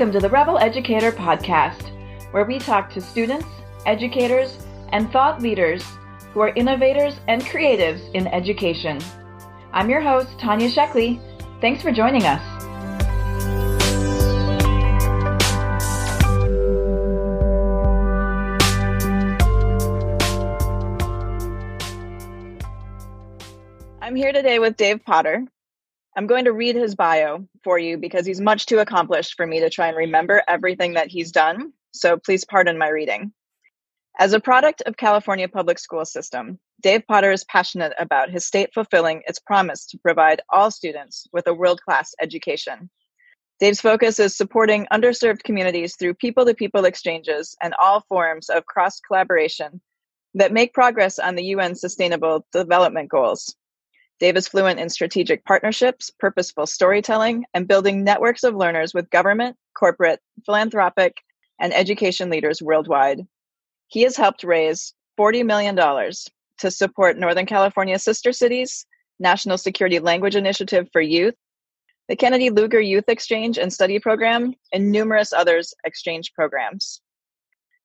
Welcome to the Rebel Educator Podcast, where we talk to students, educators, and thought leaders who are innovators and creatives in education. I'm your host, Tanya Sheckley. Thanks for joining us. I'm here today with Dave Potter. I'm going to read his bio for you because he's much too accomplished for me to try and remember everything that he's done. So please pardon my reading. As a product of California public school system, Dave Potter is passionate about his state fulfilling its promise to provide all students with a world-class education. Dave's focus is supporting underserved communities through people-to-people exchanges and all forms of cross collaboration that make progress on the UN Sustainable Development Goals. Dave is fluent in strategic partnerships, purposeful storytelling, and building networks of learners with government, corporate, philanthropic, and education leaders worldwide. He has helped raise $40 million to support Northern California Sister Cities, National Security Language Initiative for Youth, the Kennedy Lugar Youth Exchange and Study Program, and numerous others exchange programs.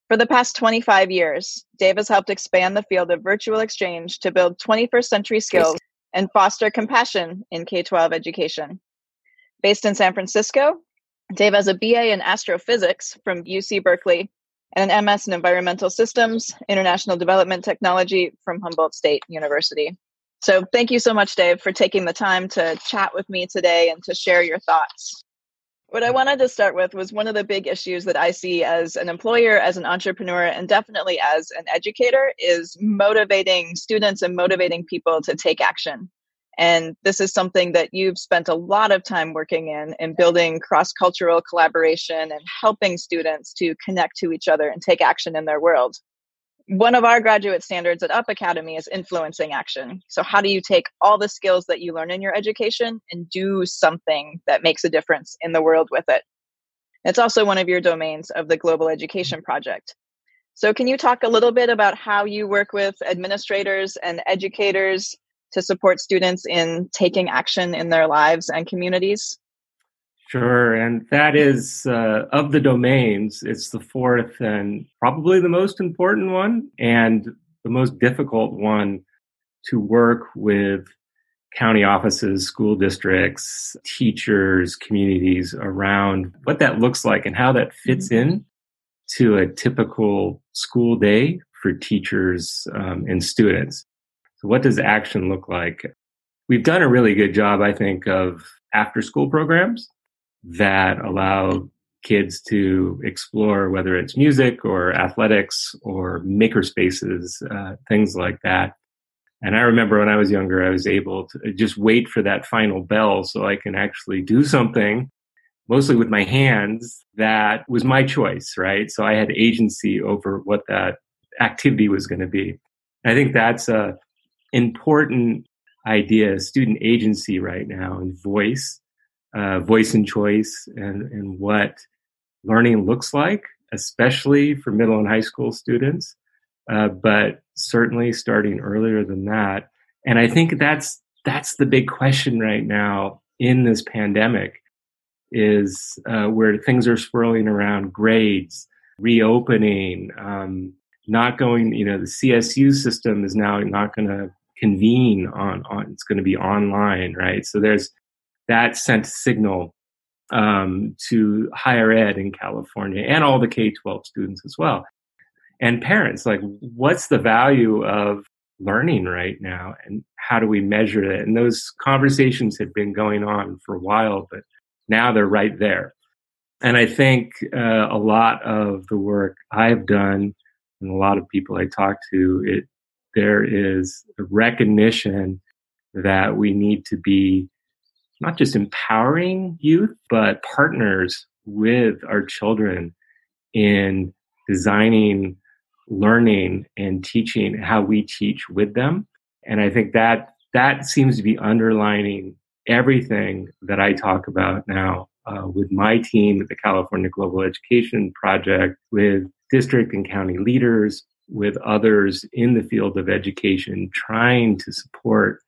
For the past 25 years, Dave has helped expand the field of virtual exchange to build 21st century skills and foster compassion in K 12 education. Based in San Francisco, Dave has a BA in astrophysics from UC Berkeley and an MS in environmental systems, international development technology from Humboldt State University. So, thank you so much, Dave, for taking the time to chat with me today and to share your thoughts. What I wanted to start with was one of the big issues that I see as an employer, as an entrepreneur, and definitely as an educator is motivating students and motivating people to take action. And this is something that you've spent a lot of time working in and building cross cultural collaboration and helping students to connect to each other and take action in their world one of our graduate standards at Up Academy is influencing action. So, how do you take all the skills that you learn in your education and do something that makes a difference in the world with it? It's also one of your domains of the Global Education Project. So, can you talk a little bit about how you work with administrators and educators to support students in taking action in their lives and communities? Sure. And that is uh, of the domains, it's the fourth and probably the most important one and the most difficult one to work with county offices, school districts, teachers, communities around what that looks like and how that fits mm-hmm. in to a typical school day for teachers um, and students. So, what does action look like? We've done a really good job, I think, of after school programs that allow kids to explore whether it's music or athletics or maker spaces, uh, things like that. And I remember when I was younger, I was able to just wait for that final bell so I can actually do something, mostly with my hands, that was my choice, right? So I had agency over what that activity was going to be. I think that's a important idea, student agency right now and voice uh, voice and choice and, and what learning looks like, especially for middle and high school students, uh, but certainly starting earlier than that. And I think that's that's the big question right now in this pandemic is uh, where things are swirling around grades, reopening, um, not going. You know, the CSU system is now not going to convene on on. It's going to be online, right? So there's that sent signal um, to higher ed in California and all the K 12 students as well. And parents, like, what's the value of learning right now and how do we measure it? And those conversations had been going on for a while, but now they're right there. And I think uh, a lot of the work I've done and a lot of people I talk to, it there is a recognition that we need to be not just empowering youth, but partners with our children in designing learning and teaching how we teach with them. And I think that that seems to be underlining everything that I talk about now uh, with my team at the California Global Education Project, with district and county leaders, with others in the field of education, trying to support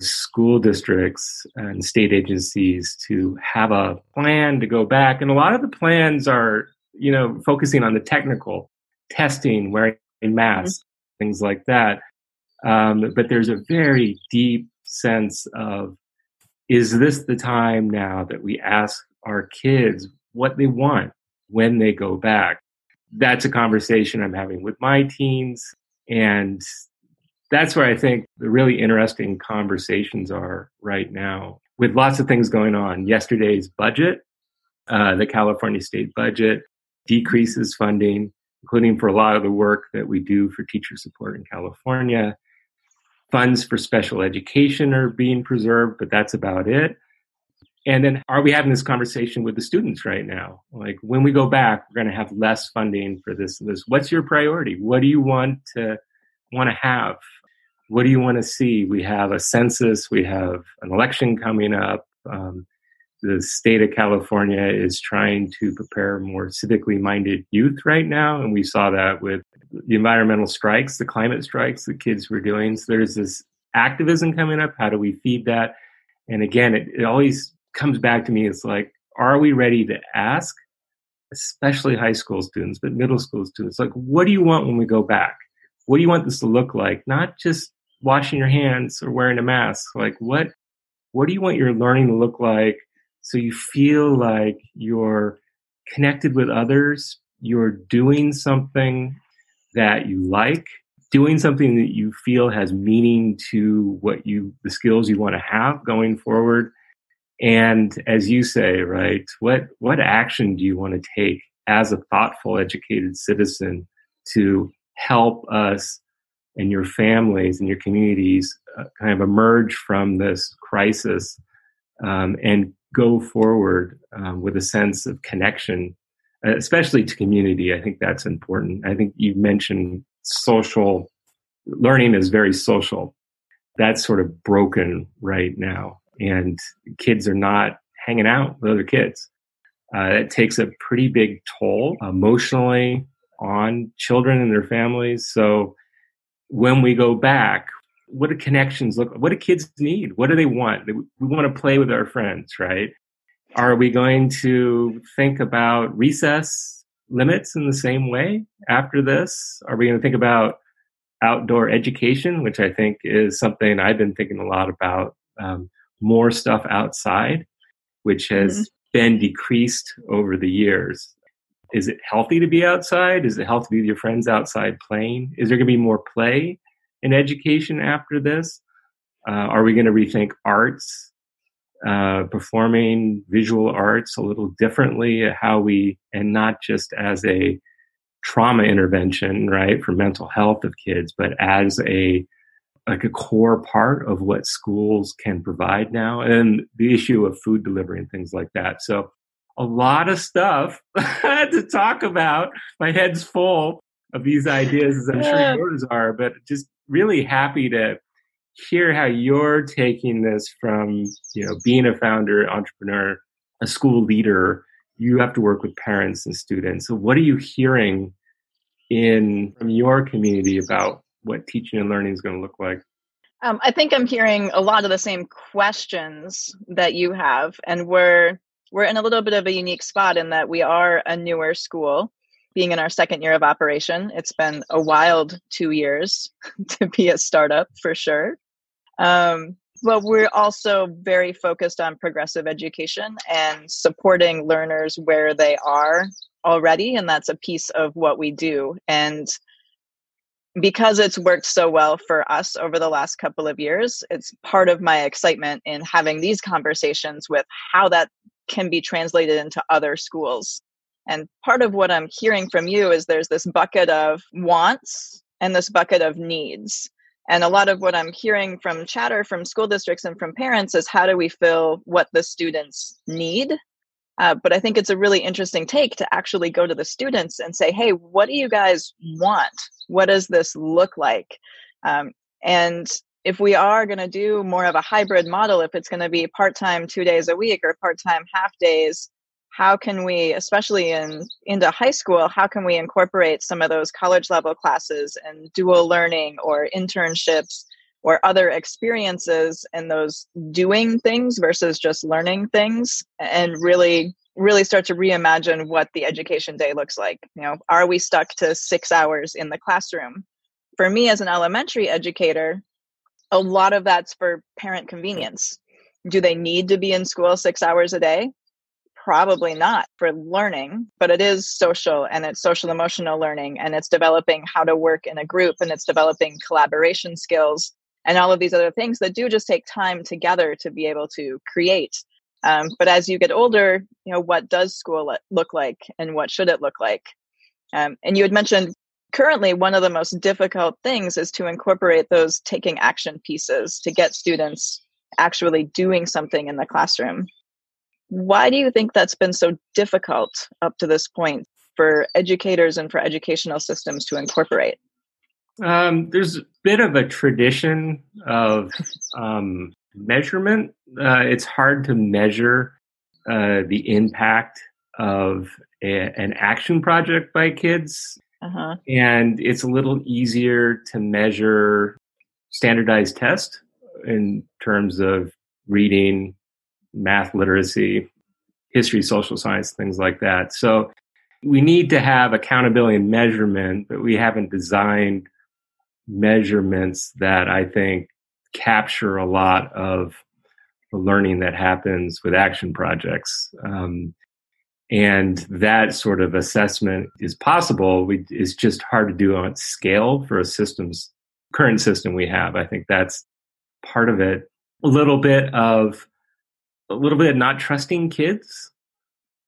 school districts and state agencies to have a plan to go back. And a lot of the plans are, you know, focusing on the technical testing, wearing masks, mm-hmm. things like that. Um, but there's a very deep sense of is this the time now that we ask our kids what they want when they go back? That's a conversation I'm having with my teens. And that's where I think the really interesting conversations are right now with lots of things going on. Yesterday's budget, uh, the California state budget decreases funding, including for a lot of the work that we do for teacher support in California. Funds for special education are being preserved, but that's about it. And then are we having this conversation with the students right now? Like when we go back, we're going to have less funding for this this. What's your priority? What do you want to want to have? What do you want to see? We have a census, we have an election coming up. Um, the state of California is trying to prepare more civically minded youth right now. And we saw that with the environmental strikes, the climate strikes the kids were doing. So there's this activism coming up. How do we feed that? And again, it, it always comes back to me. It's like, are we ready to ask, especially high school students, but middle school students, like, what do you want when we go back? What do you want this to look like? Not just washing your hands or wearing a mask. Like, what, what do you want your learning to look like so you feel like you're connected with others, you're doing something that you like, doing something that you feel has meaning to what you, the skills you want to have going forward. And as you say, right, what, what action do you want to take as a thoughtful, educated citizen to help us and your families and your communities uh, kind of emerge from this crisis um, and go forward um, with a sense of connection, uh, especially to community. I think that's important. I think you mentioned social learning is very social. That's sort of broken right now, and kids are not hanging out with other kids. Uh, it takes a pretty big toll emotionally on children and their families. So when we go back, what do connections look what do kids need? What do they want? We want to play with our friends right? Are we going to think about recess limits in the same way after this? Are we going to think about outdoor education which i think is something i've been thinking a lot about um, more stuff outside which has mm-hmm. been decreased over the years is it healthy to be outside is it healthy to be with your friends outside playing is there going to be more play in education after this? Uh, are we going to rethink arts, uh, performing visual arts a little differently? How we, and not just as a trauma intervention, right, for mental health of kids, but as a like a core part of what schools can provide now, and the issue of food delivery and things like that. So, a lot of stuff to talk about. My head's full of these ideas, as I'm sure yours are, but just really happy to hear how you're taking this from you know being a founder entrepreneur a school leader. You have to work with parents and students. So what are you hearing in from your community about what teaching and learning is going to look like? Um, i think i'm hearing a lot of the same questions that you have and we're we're in a little bit of a unique spot in that we are a newer school being in our second year of operation. It's been a wild two years to be a startup for sure. Um, but we're also very focused on progressive education and supporting learners where they are already. And that's a piece of what we do. And because it's worked so well for us over the last couple of years, it's part of my excitement in having these conversations with how that can be translated into other schools and part of what I'm hearing from you is there's this bucket of wants and this bucket of needs. And a lot of what I'm hearing from chatter from school districts and from parents is how do we fill what the students need? Uh, but I think it's a really interesting take to actually go to the students and say, hey, what do you guys want? What does this look like? Um, and if we are going to do more of a hybrid model, if it's going to be part time two days a week or part time half days, how can we especially in into high school how can we incorporate some of those college level classes and dual learning or internships or other experiences and those doing things versus just learning things and really really start to reimagine what the education day looks like? You know are we stuck to 6 hours in the classroom? For me as an elementary educator a lot of that's for parent convenience do they need to be in school 6 hours a day probably not for learning but it is social and it's social emotional learning and it's developing how to work in a group and it's developing collaboration skills and all of these other things that do just take time together to be able to create. Um, but as you get older, you know, what does school look like and what should it look like? Um, and you had mentioned currently one of the most difficult things is to incorporate those taking action pieces to get students actually doing something in the classroom. Why do you think that's been so difficult up to this point for educators and for educational systems to incorporate? Um, there's a bit of a tradition of um, measurement. Uh, it's hard to measure uh, the impact of a, an action project by kids. Uh-huh. And it's a little easier to measure standardized tests in terms of reading, math literacy, history, social science, things like that. So we need to have accountability and measurement, but we haven't designed measurements that I think capture a lot of the learning that happens with action projects. Um, and that sort of assessment is possible. We, it's just hard to do on scale for a system's current system we have. I think that's part of it. A little bit of a little bit of not trusting kids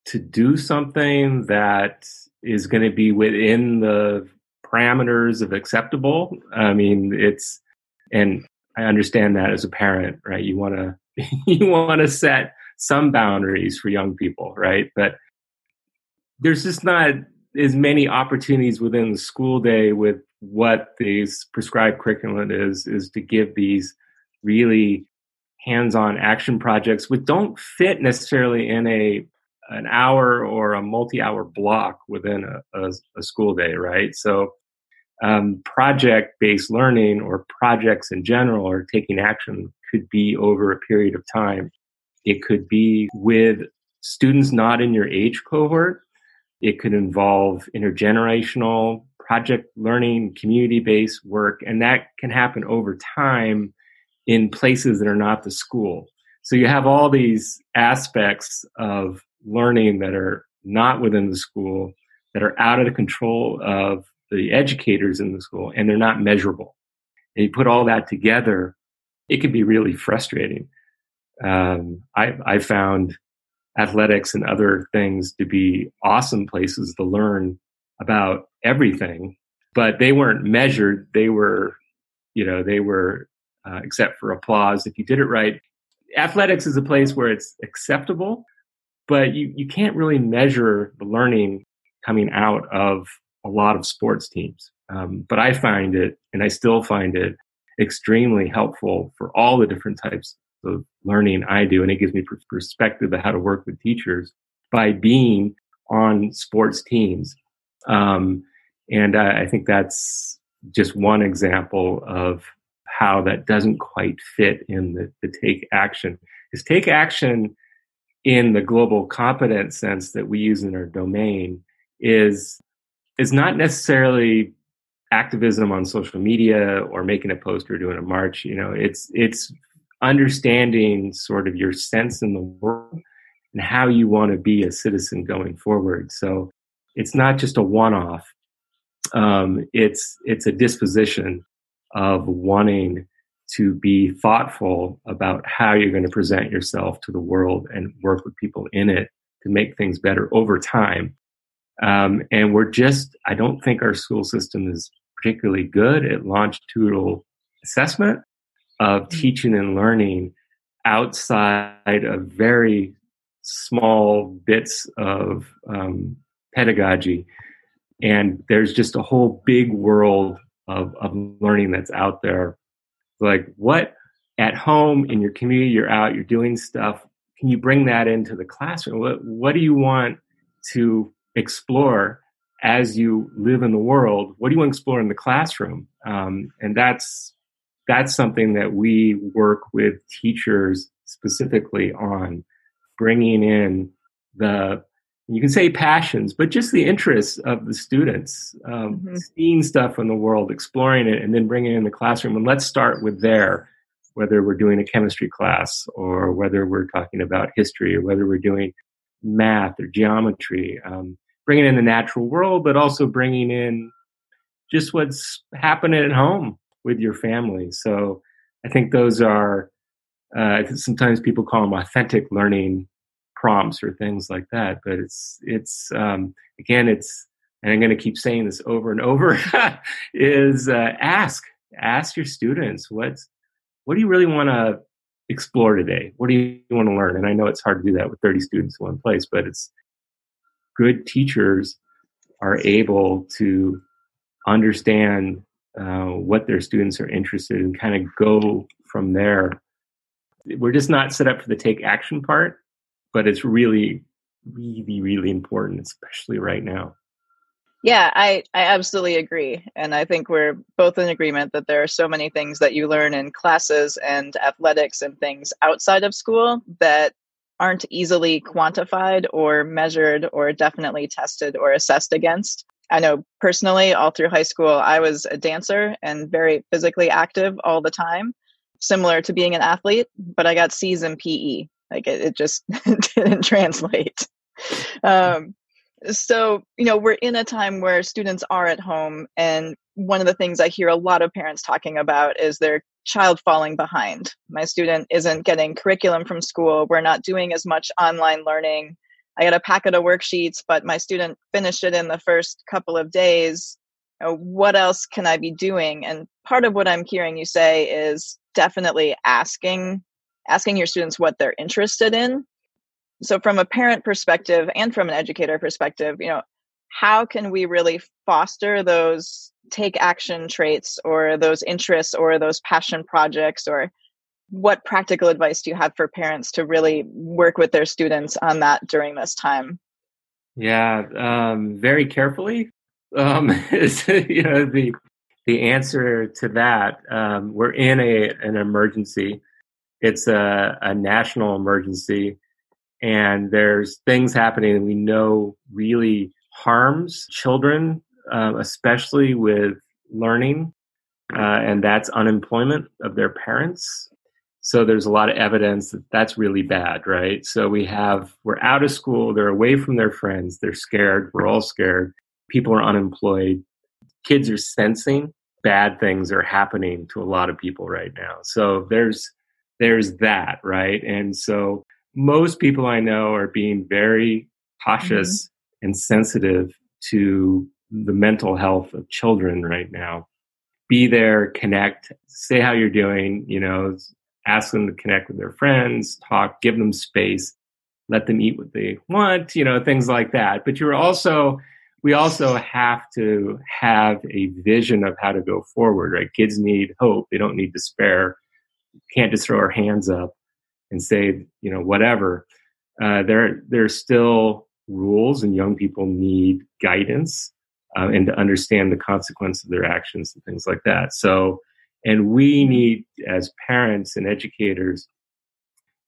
to do something that is going to be within the parameters of acceptable. I mean, it's, and I understand that as a parent, right? You want to, you want to set some boundaries for young people, right? But there's just not as many opportunities within the school day with what these prescribed curriculum is, is to give these really hands-on action projects which don't fit necessarily in a an hour or a multi-hour block within a, a, a school day, right? So um, project based learning or projects in general or taking action could be over a period of time. It could be with students not in your age cohort. It could involve intergenerational project learning, community based work, and that can happen over time in places that are not the school. So you have all these aspects of learning that are not within the school, that are out of the control of the educators in the school and they're not measurable. And you put all that together, it can be really frustrating. Um, I, I found athletics and other things to be awesome places to learn about everything, but they weren't measured. They were, you know, they were, uh, except for applause. If you did it right, athletics is a place where it's acceptable, but you, you can't really measure the learning coming out of a lot of sports teams. Um, but I find it, and I still find it, extremely helpful for all the different types of learning I do. And it gives me perspective of how to work with teachers by being on sports teams. Um, and I, I think that's just one example of how that doesn't quite fit in the, the take action. Is take action in the global competence sense that we use in our domain is is not necessarily activism on social media or making a post or doing a march. You know, it's it's understanding sort of your sense in the world and how you want to be a citizen going forward. So it's not just a one-off. Um, it's it's a disposition of wanting to be thoughtful about how you're going to present yourself to the world and work with people in it to make things better over time um, and we're just, I don't think our school system is particularly good at longitudinal assessment of mm-hmm. teaching and learning outside of very small bits of um, pedagogy. And there's just a whole big world of, of learning that's out there. Like, what at home in your community, you're out, you're doing stuff. Can you bring that into the classroom? What, what do you want to explore as you live in the world what do you want to explore in the classroom um, and that's that's something that we work with teachers specifically on bringing in the you can say passions, but just the interests of the students, um, mm-hmm. seeing stuff in the world, exploring it, and then bringing it in the classroom. And let's start with there, whether we're doing a chemistry class or whether we're talking about history or whether we're doing math or geometry. Um, bringing in the natural world, but also bringing in just what's happening at home with your family. So I think those are uh, sometimes people call them authentic learning prompts or things like that. But it's it's um, again it's and I'm going to keep saying this over and over is uh, ask ask your students what's what do you really want to explore today? What do you want to learn? And I know it's hard to do that with 30 students in one place, but it's good teachers are able to understand uh, what their students are interested in, kind of go from there. We're just not set up for the take action part, but it's really, really, really important, especially right now. Yeah, I, I absolutely agree. And I think we're both in agreement that there are so many things that you learn in classes and athletics and things outside of school that aren't easily quantified or measured or definitely tested or assessed against. I know personally, all through high school, I was a dancer and very physically active all the time, similar to being an athlete, but I got C's in PE. Like it, it just didn't translate. Um, so, you know, we're in a time where students are at home. And one of the things I hear a lot of parents talking about is their child falling behind. My student isn't getting curriculum from school. We're not doing as much online learning. I got a packet of worksheets, but my student finished it in the first couple of days. You know, what else can I be doing? And part of what I'm hearing you say is definitely asking asking your students what they're interested in so from a parent perspective and from an educator perspective you know how can we really foster those take action traits or those interests or those passion projects or what practical advice do you have for parents to really work with their students on that during this time? Yeah um, very carefully. Um, is you know the the answer to that um, we're in a an emergency. It's a, a national emergency and there's things happening that we know really harms children, uh, especially with learning, uh, and that's unemployment of their parents. So there's a lot of evidence that that's really bad, right? So we have we're out of school, they're away from their friends, they're scared, we're all scared. People are unemployed. Kids are sensing bad things are happening to a lot of people right now. So there's there's that, right? And so most people I know are being very cautious mm-hmm. and sensitive to the mental health of children right now. Be there, connect, say how you're doing, you know, ask them to connect with their friends, talk, give them space, let them eat what they want, you know, things like that. But you're also, we also have to have a vision of how to go forward, right? Kids need hope. They don't need despair. Can't just throw our hands up and say, you know, whatever. Uh, there, there are still rules, and young people need guidance uh, and to understand the consequence of their actions and things like that. So, and we need, as parents and educators,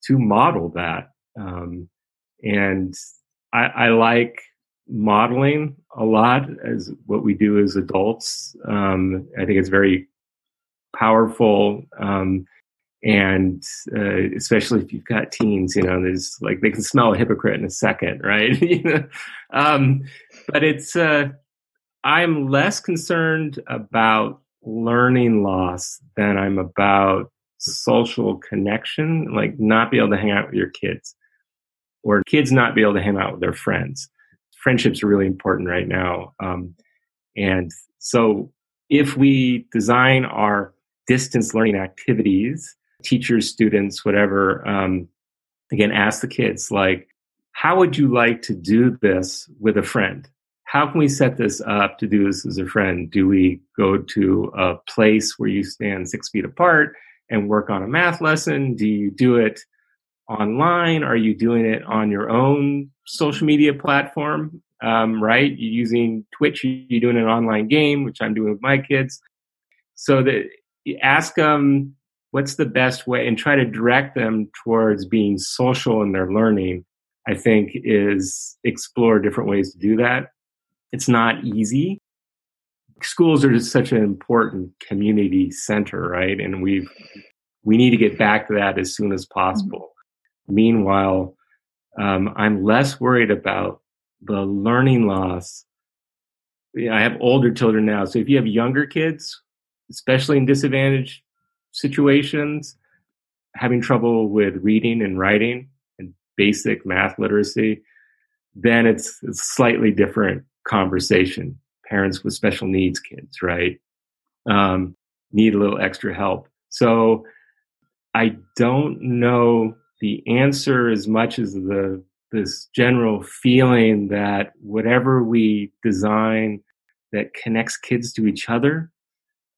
to model that. Um, and I, I, like modeling a lot as what we do as adults. Um, I think it's very powerful. Um, and uh, especially if you've got teens, you know, there's like they can smell a hypocrite in a second, right? um, but it's uh, I'm less concerned about learning loss than I'm about social connection, like not be able to hang out with your kids, or kids not be able to hang out with their friends. Friendships are really important right now, um, and so if we design our distance learning activities teachers, students, whatever, um, again, ask the kids, like, how would you like to do this with a friend? How can we set this up to do this as a friend? Do we go to a place where you stand six feet apart and work on a math lesson? Do you do it online? Are you doing it on your own social media platform? Um, right? You're using Twitch, you're doing an online game, which I'm doing with my kids. So that ask them what's the best way and try to direct them towards being social in their learning i think is explore different ways to do that it's not easy. Schools are just such an important community center right? And we we need to get back to that as soon as possible. Mm-hmm. meanwhile um, i'm less worried about the learning loss. I have older children now so if you have younger kids especially in disadvantaged situations, having trouble with reading and writing and basic math literacy, then it's, a slightly different conversation. Parents with special needs kids, right? Um, need a little extra help. So I don't know the answer as much as the this general feeling that whatever we design that connects kids to each other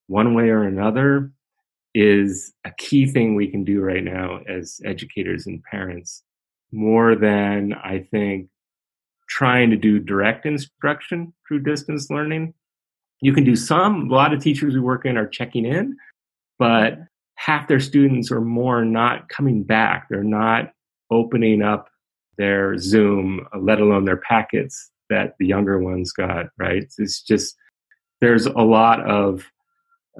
one way or another is a key thing we can do right now as educators and parents more than I think trying to do direct instruction through distance learning. You can do some, a lot of teachers we work in are checking in, but half their students or more not coming back. They're not opening up their Zoom, let alone their packets that the younger ones got, right? It's just, there's a lot of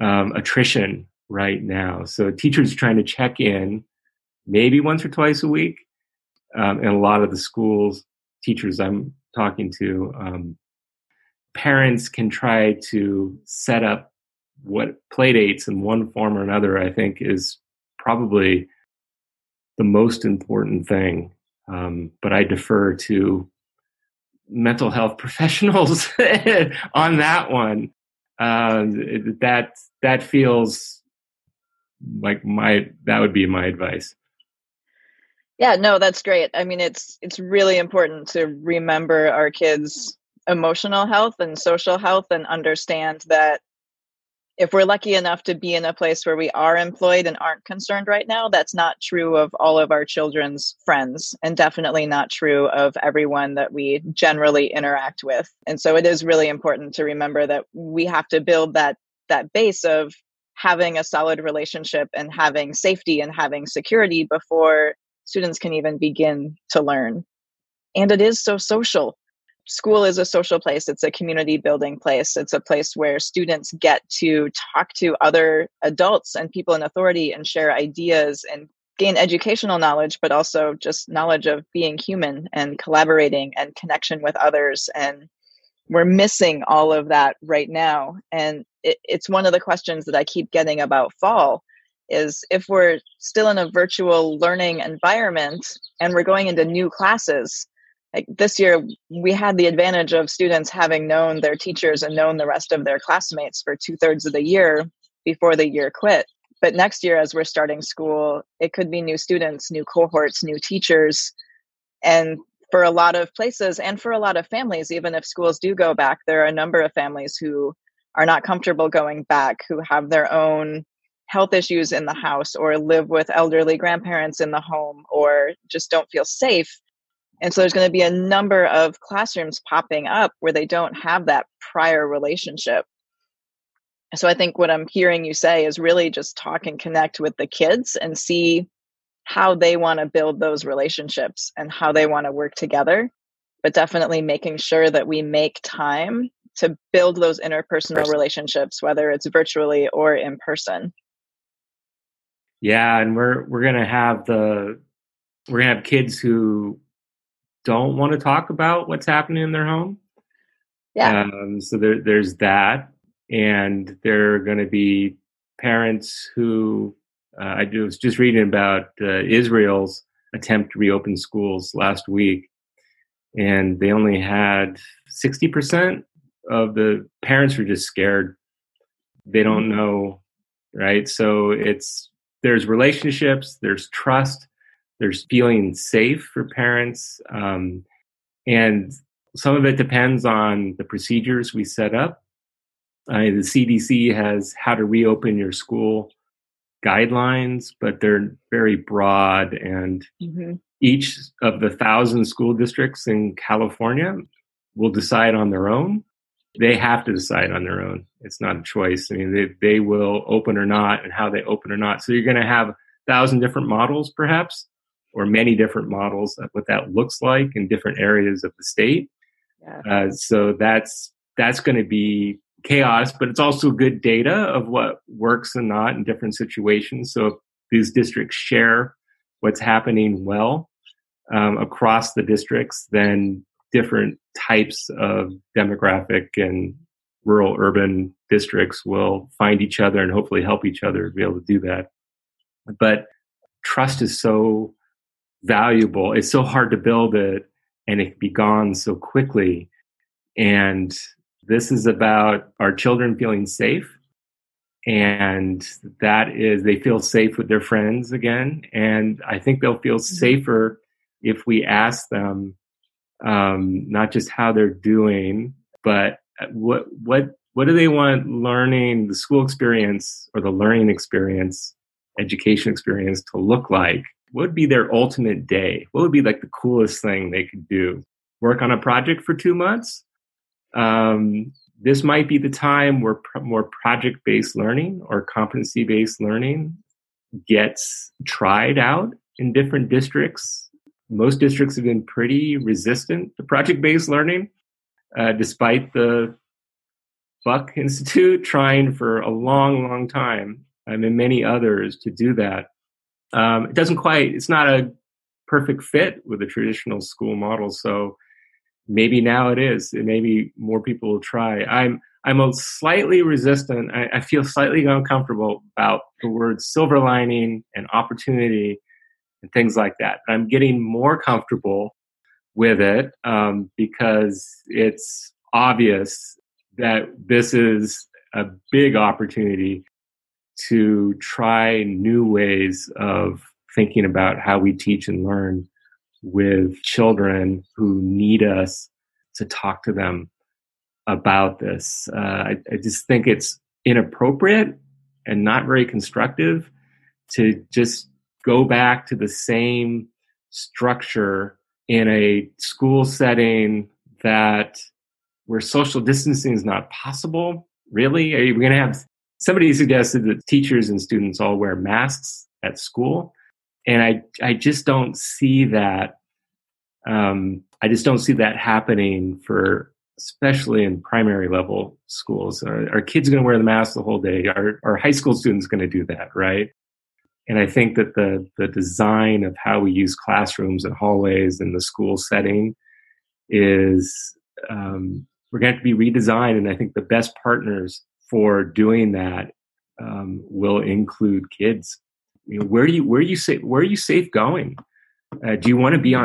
um, attrition right now. So teachers trying to check in maybe once or twice a week. Um, and a lot of the schools, teachers I'm talking to, um, parents can try to set up what play dates in one form or another, I think is probably the most important thing. Um, but I defer to mental health professionals on that one. Uh, that that feels like my that would be my advice yeah no that's great. I mean it's it's really important to remember our kids emotional health and social health and understand that if we're lucky enough to be in a place where we are employed and aren't concerned right now that's not true of all of our children's friends and definitely not true of everyone that we generally interact with. And so it is really important to remember that we have to build that that base of having a solid relationship and having safety and having security before students can even begin to learn. And it is so social. School is a social place, it's a community building place, it's a place where students get to talk to other adults and people in authority and share ideas and gain educational knowledge, but also just knowledge of being human and collaborating and connection with others. And we're missing all of that right now. And it, it's one of the questions that i keep getting about fall is if we're still in a virtual learning environment and we're going into new classes like this year we had the advantage of students having known their teachers and known the rest of their classmates for two-thirds of the year before the year quit. But next year as we're starting school it could be new students new cohorts new teachers. And for a lot of places and for a lot of families, even if schools do go back, there are a number of families who are not comfortable going back, who have their own health issues in the house or live with elderly grandparents in the home or just don't feel safe. And so there's going to be a number of classrooms popping up where they don't have that prior relationship. So I think what I'm hearing you say is really just talk and connect with the kids and see how they want to build those relationships and how they want to work together but definitely making sure that we make time to build those interpersonal relationships whether it's virtually or in person yeah and we're we're going to have the we're to have kids who don't want to talk about what's happening in their home yeah um, so there, there's that and there are going to be parents who uh, I was just reading about uh, Israel's attempt to reopen schools last week, and they only had 60% of the parents were just scared. They don't mm-hmm. know, right? So it's there's relationships, there's trust, there's feeling safe for parents, um, and some of it depends on the procedures we set up. Uh, the CDC has how to reopen your school guidelines, but they're very broad. And mm-hmm. each of the thousand school districts in California will decide on their own. They have to decide on their own. It's not a choice. I mean, they, they will open or not and how they open or not. So you're going to have a thousand different models, perhaps, or many different models of what that looks like in different areas of the state. Yeah. Uh, so that's that's going to be chaos, but it's also good data of what works and not in different situations. So if these districts share what's happening well um, across the districts, then different types of demographic and rural urban districts will find each other and hopefully help each other be able to do that. But trust is so valuable. It's so hard to build it and it can be gone so quickly. And this is about our children feeling safe. And that is, they feel safe with their friends again. And I think they'll feel mm-hmm. safer if we ask them um, not just how they're doing, but what what what do they want learning the school experience or the learning experience, education experience to look like? What would be their ultimate day? What would be like the coolest thing they could do? Work on a project for two months. Um, this might be the time where more project based learning or competency based learning gets tried out in different districts most districts have been pretty resistant to project based learning, uh, despite the Buck Institute trying for a long, long time, um, and many others to do that. Um, it doesn't quite, it's not a perfect fit with the traditional school model. So maybe now it is. And maybe more people will try. I'm, I'm a slightly resistant. I, I feel slightly uncomfortable about the words silver lining and opportunity and things like that. I'm getting more comfortable with it um, because it's obvious that this is a big opportunity to try new ways of thinking about how we teach and learn with children who need us to talk to them about this. Uh, I, I just think it's inappropriate and not very constructive to just go back to the same structure in a school setting that where social distancing is not possible really? Are you going to have somebody suggested that teachers and students all wear masks at school? And i i just don't see that um, i just don't see that happening for especially in primary level schools. Are, are kids going to wear the mask the whole day? Are, are high school students going to do that right and I think that the the design of how we use classrooms and hallways in the school setting is um, we're going to have to be redesigned. And I think the best partners for doing that um, will include kids. You know, where do you where are you safe where are you safe going? Uh, do you want to be on